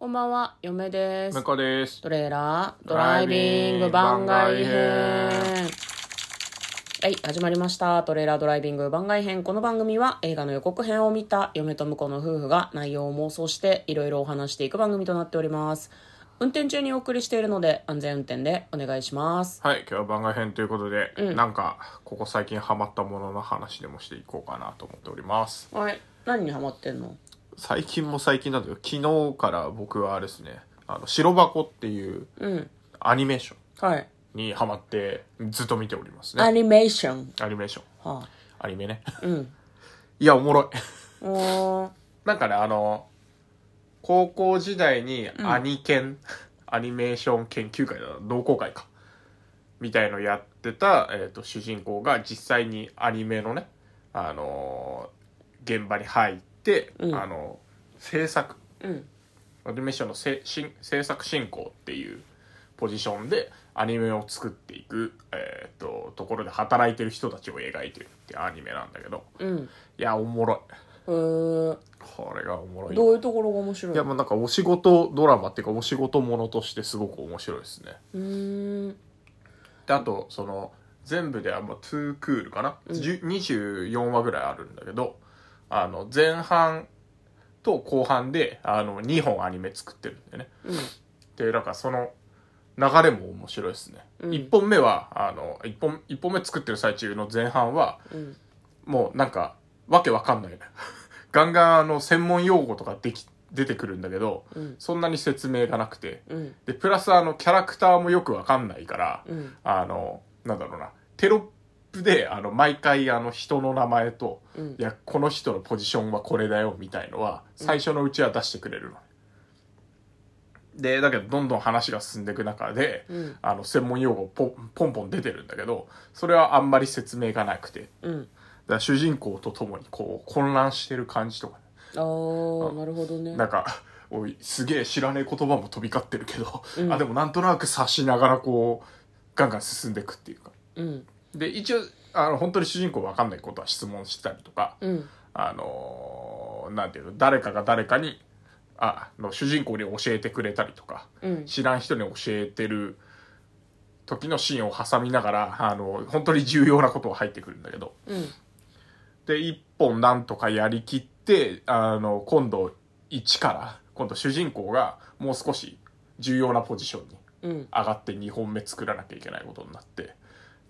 こんばんは、嫁です向。こうです。トレーラードライビング番外編。はい、始まりました。トレーラードライビング番外編。この番組は映画の予告編を見た嫁と婿の夫婦が内容を妄想していろいろお話していく番組となっております。運転中にお送りしているので安全運転でお願いします。はい、今日は番外編ということで、うんなんか、ここ最近ハマったものの話でもしていこうかなと思っております。はい、何にハマってんの？最近も最近なんだけど、昨日から僕はあれですね、あの、白箱っていううん。アニメーショはい。ンにハマってずっと見ておりますアね。ニメーション。アニメーション。はアニメね。あ、うん。いや、おもろい。なんかね、あの、高校時代にアニ研、アニメーション研究会だ同好会か。みたいのやってた、えっ、と、主人公が実際にアニメのね、あのー現場に入って、うんあの、制作、うん。アニメーションのせしん制作進行っていうポジションでアニメを作っていく、えっ、と、ところで働いてる人たちを描いてるっていうアニメなんだけど、うん。いや、おもろい。へー。これがおもろい。どういうところが面白いいやもうなんかお仕事ドラマっていうかお仕事ものとしてすごく面白いですね。うーん。であとその全部ではもう2クールかな、10 24話ぐらいあるんだけどあの前半と後半であの2本アニメ作ってるんだよね。うん。でなんかその流れも面白いですね。うん1本目はあの1本一本目作ってる最中の前半はうん。もうなんかわけわかんないね。ガンガンあの専門用語とかでき出てくるんだけど、うん。そんなに説明がなくて、うん。で、プラスあの、キャラクターもよくわかんないから、うん。あの、なんだろうな、テロップで、あの、毎回あの、人の名前と、うんいや、この人のポジションはこれだよ、みたいのは、最初のうちは出してくれるの。で、だけど、どんどん話が進んでいく中で、うんあの、専門用語ポンポンポン出てるんだけど、それはあんまり説明がなくて、うん。だから主人公と共にこう、混乱してる感じとかね、あー、なるほどね。なんか、おい、すげえ知らねえ言葉も飛び交ってるけど、うんあ、でもなんとなく察しながらこう、ガンガン進んでいくっていうか。うん。で、一応、あの、本当に主人公わかんないことは質問したりとか、うん。あのーなんていうの、誰かが誰かに、あ、の主人公に教えてくれたりとか、うん。知らん人に教えてる時のシーンを挟みながら、あの、本当に重要なことが入ってくるんだけど、うん。で、一本なんとかやりきって、あの、今度1から、今度主人公がもう少し重要なポジションにうん。上がって2本目作らなきゃいけないことになって、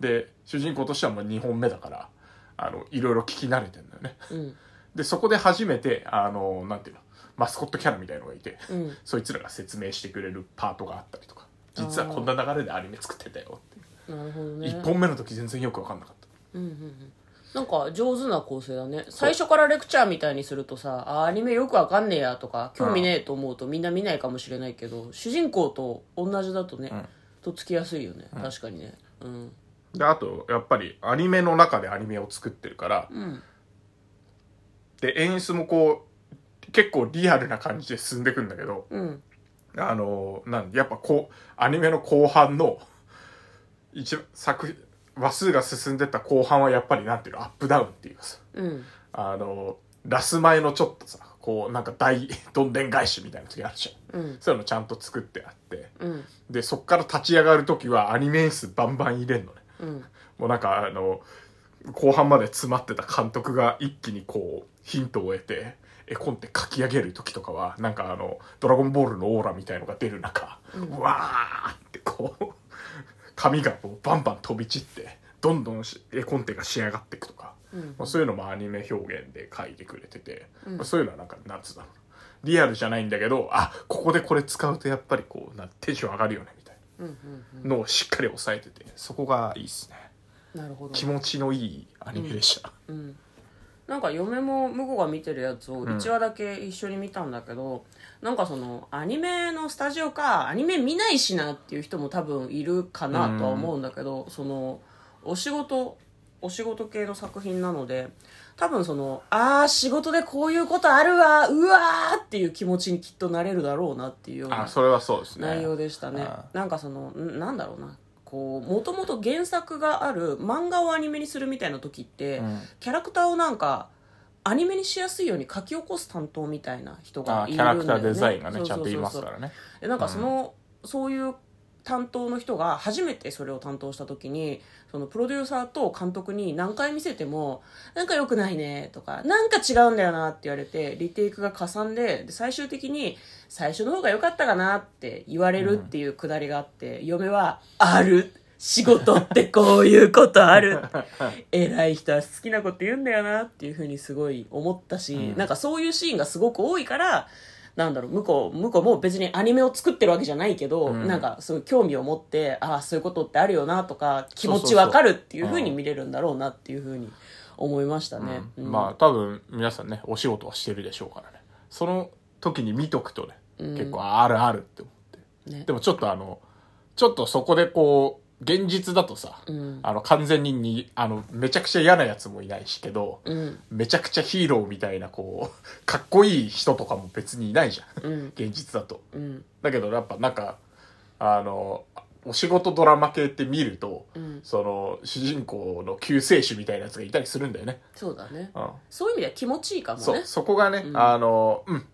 で、主人公としてはもう2本目だから、あの、いろいろ聞き慣れてんだよね。うん。で、そこで初めて、あの、なんていうの、マスコットキャラみたいのがいて、うん。そいつらが説明してくれるパートがあったりとか、実はこんな流れでアニメ作ってたよって。なるほどね。1本目の時全然よくわかんなかった。うんうんうん。なんか上手な構成だね。最初からレクチャーみたいにするとさ、あーアニメよくわかんねえやとか、興味ねえと思うとみんな見ないかもしれないけど、主人公と同じだとね、んとっつきやすいよね。確かにね。うん。で、あと、やっぱりアニメの中でアニメを作ってるから、うん。で、演出もこう、結構リアルな感じで進んでいくんだけど、うん。あの、なんやっぱこう、アニメの後半の、一番作、話数が進んでった後半はやっぱりなんていうの、アップダウンっていうかさ、うん。あの、ラス前のちょっとさ、こう、なんか大、どんでん返しみたいな時あるじゃん。うん。そういうのちゃんと作ってあって、うん。で、そっから立ち上がる時はアニメ演出バンバン入れんのね。うん。もうなんかあの、後半まで詰まってた監督が一気にこう、ヒントを得て、絵コンテ書き上げる時とかは、なんかあの、ドラゴンボールのオーラみたいのが出る中、うわーってこう、紙がこうバンバン飛び散って、どんどんし絵コンテが仕上がっていくとか、うんまあそういうのもアニメ表現で書いてくれてて、まあそういうのはなんか、なんつうんだろう。リアルじゃないんだけど、あ、ここでこれ使うとやっぱりこう、なテンション上がるよね、みたいうん。うん。なのをしっかり抑えてて、そこがいいっすね。なるほど。気持ちのいいアニメでした。うん、なんか嫁も婿が見てるやつを1話だけ一緒に見たんだけど、なんかそのアニメのスタジオかアニメ見ないしなっていう人も多分いるかなとは思うんだけど、そのお仕事お仕事系の作品なので多分そのああ仕事でこういうことあるわうわーっていう気持ちにきっとなれるだろうなっていうようなあ、それはそうですね。内容でしたね。あなんかそのんなんだろうな。こうもともと原作がある漫画をアニメにするみたいな時って、うん。キャラクターをなんかアニメにしやすいように書き起こす担当みたいな人があいるんだよね。キャラクターデザインがねちゃんといますからね。でなんかその、そういう担当の人が初めてそれを担当した時にそのプロデューサーと監督に何回見せても「なんか良くないね」とか「なんか違うんだよな」って言われてリテイクがかさんでで最終的に「最初の方が良かったかな」って言われるっていうくだりがあって、嫁は「ある。仕事ってこういうことある」偉い人は好きなこと言うんだよなっていうふうにすごい思ったし、うん。なんかそういうシーンがすごく多いからなんだろう向こう向こうも別にアニメを作ってるわけじゃないけど、うん。なんかすごい興味を持ってああそういうことってあるよなとか気持そうそう。そうちわかるっていうふうに見れるんだろうなっていうふうに思いましたね、うん。うん。まあ多分皆さんねお仕事はしてるでしょうからね。その時に見とくとね、うん。結構あるあるって思って。ね。でもちょっとあのちょっとそこでこう現実だとさ、うん。あの完全ににあのめちゃくちゃ嫌なやつもいないしけど、うん。めちゃくちゃヒーローみたいなこう かっこいい人とかも別にいないじゃん、うん。現実だと。うん。だけどやっぱなんかあのお仕事ドラマ系って見ると、うん。その主人公の救世主みたいなやつがいたりするんだよね、そうだね。うん、そういう意味では気持ちいいかもね。そこがね、うん。あの、うん。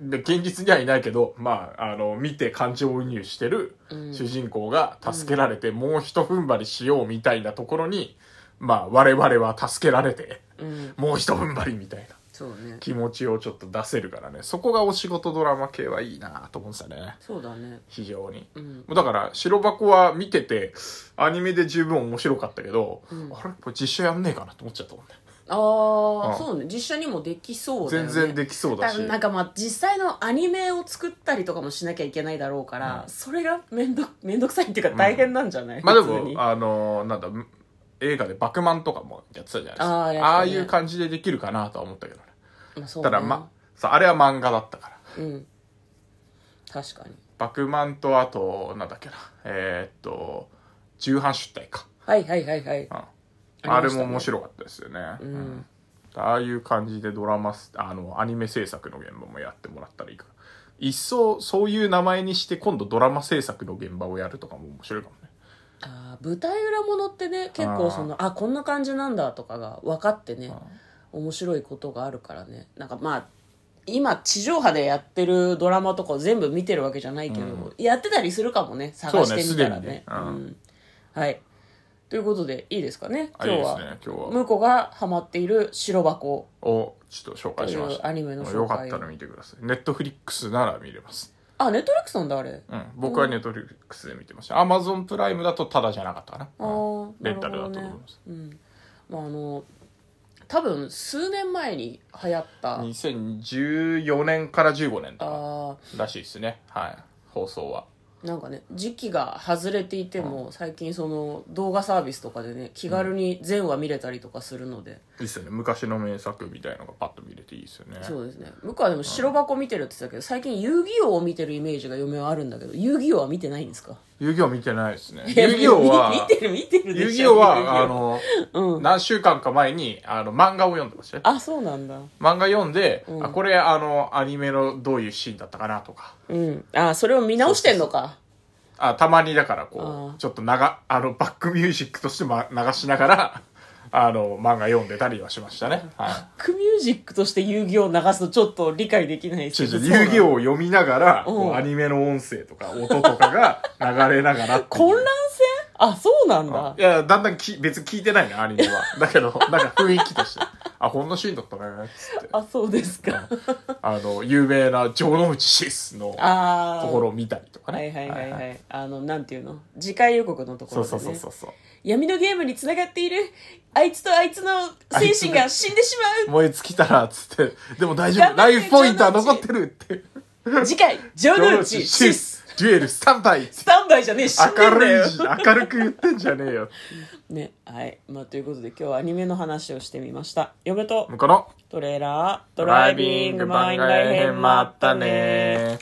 で、現実にはいないけど、まあ、あの、見て感情移入してるうん。主人公が助けられて、もう一踏ん張りしようみたいなところに、まあ、我々は助けられて、うん。もう一踏ん張りみたいな気持ちをちょっと出せるからね、そこがお仕事ドラマ系はいいなと思うんですよね。そうだね。非常に。うん。だから、白箱は見てて、アニメで十分面白かったけど、うん。あれ？これ実写やんねえかなって思っちゃったもんね。ああ、うん。そうね。実写にもできそうだよね。全然できそうだし。だなんかまあ実際のアニメを作ったりとかもしなきゃいけないだろうから、うん。それがめんどめんどくさいっていうか大変なんじゃない、まあで普通に。も、あのなんだ、映画でバクマンとかもやってたじゃないですか。あーやってたね。ああいう感じでできるかなとは思ったけどね。まあそうね。ただ、ま、さあれは漫画だったから。うん。確かに。バクマンとあと、なんだっけな。えーっと、重版出体か。はいはいはいはい。うんああれも面白かったですよね。うん。うん。ああいう感じでドラマス、あの、アニメ制作の現場もやってもらったらいいか。な。一層、そういう名前にして、今度ドラマ制作の現場をやるとかも面白いかもね。あー舞台裏ものってね結構そのあこんな感じなんだとかが分かってね面白いことがあるからね。なんかまあ今地上波でやってるドラマとかを全部見てるわけじゃないけど、うん。やってたりするかもね探してみたらね。ねねうんうん。はいということでいいですかね？今日はですね今日は向こうがハマっている白箱をちょっと紹介しました。アニメの紹介をよかったら見てください。ネットフリックスなら見れます。あネットフリックスなんだあれうん。僕はネットフリックスで見てました。アマゾンプライムだとタダじゃなかったかな。あうんーレンタルだと思います。うんまああの多分数年前に流行った2014年から15年とかあらしいですね。はい。放送は。ーなんかね時期が外れていても最近その動画サービスとかでね気軽に全話見れたりとかするので、いいっすよね。昔の名作みたいのがパッと見れていいですよね。そうですね。向こうはでも白箱見てるって言ってたけど最近遊戯王を見てるイメージが嫁はあるんだけど遊戯王は見てないんですか？遊戯王見てないですね。遊戯王は、見てる見てるで遊しょ。戯王は、あの、うん。何週間か前に、あの、漫画を読んでましたよ。あそうなんだ。漫画読んで、うん。あこれあのアニメのどういうシーンだったかなとか。うん。あそれを見直してんのかあたまにだからこうちょっと長あのバックミュージックとしても流しながら あの漫画読んでたりはしましたね。はバックミュージックとして遊戯王を流すとちょっと理解できないですけど。遊戯王を読みながらこうアニメの音声とか音とかが流れながら混乱性あそうなんだ。いやだんだんき別に聞いてないねアニメは。だけどなんか雰囲気としてあこんなシーンだったねっつって。あそうですか。あの有名な城之内シスのところを見たりとかね。はいはいはいはい、あのなんていうの？次回予告のところで、そうそね、うそうそう。闇のゲームにつながっている。あいつとあいつの精神が死んでし燃え尽きたら、つって、でも大丈夫。ライフポイントは残ってるって。まう次回ジョーノウチシスデュエルス。タンバイ。スタンバイじゃねえ死んで明んだよ。るいし、明るく言ってんじゃねえよ。ねはい。まあということで今日はアニメの話をしてみました。嫁とこの、トレーラー。ドドライビング番外編。もあったね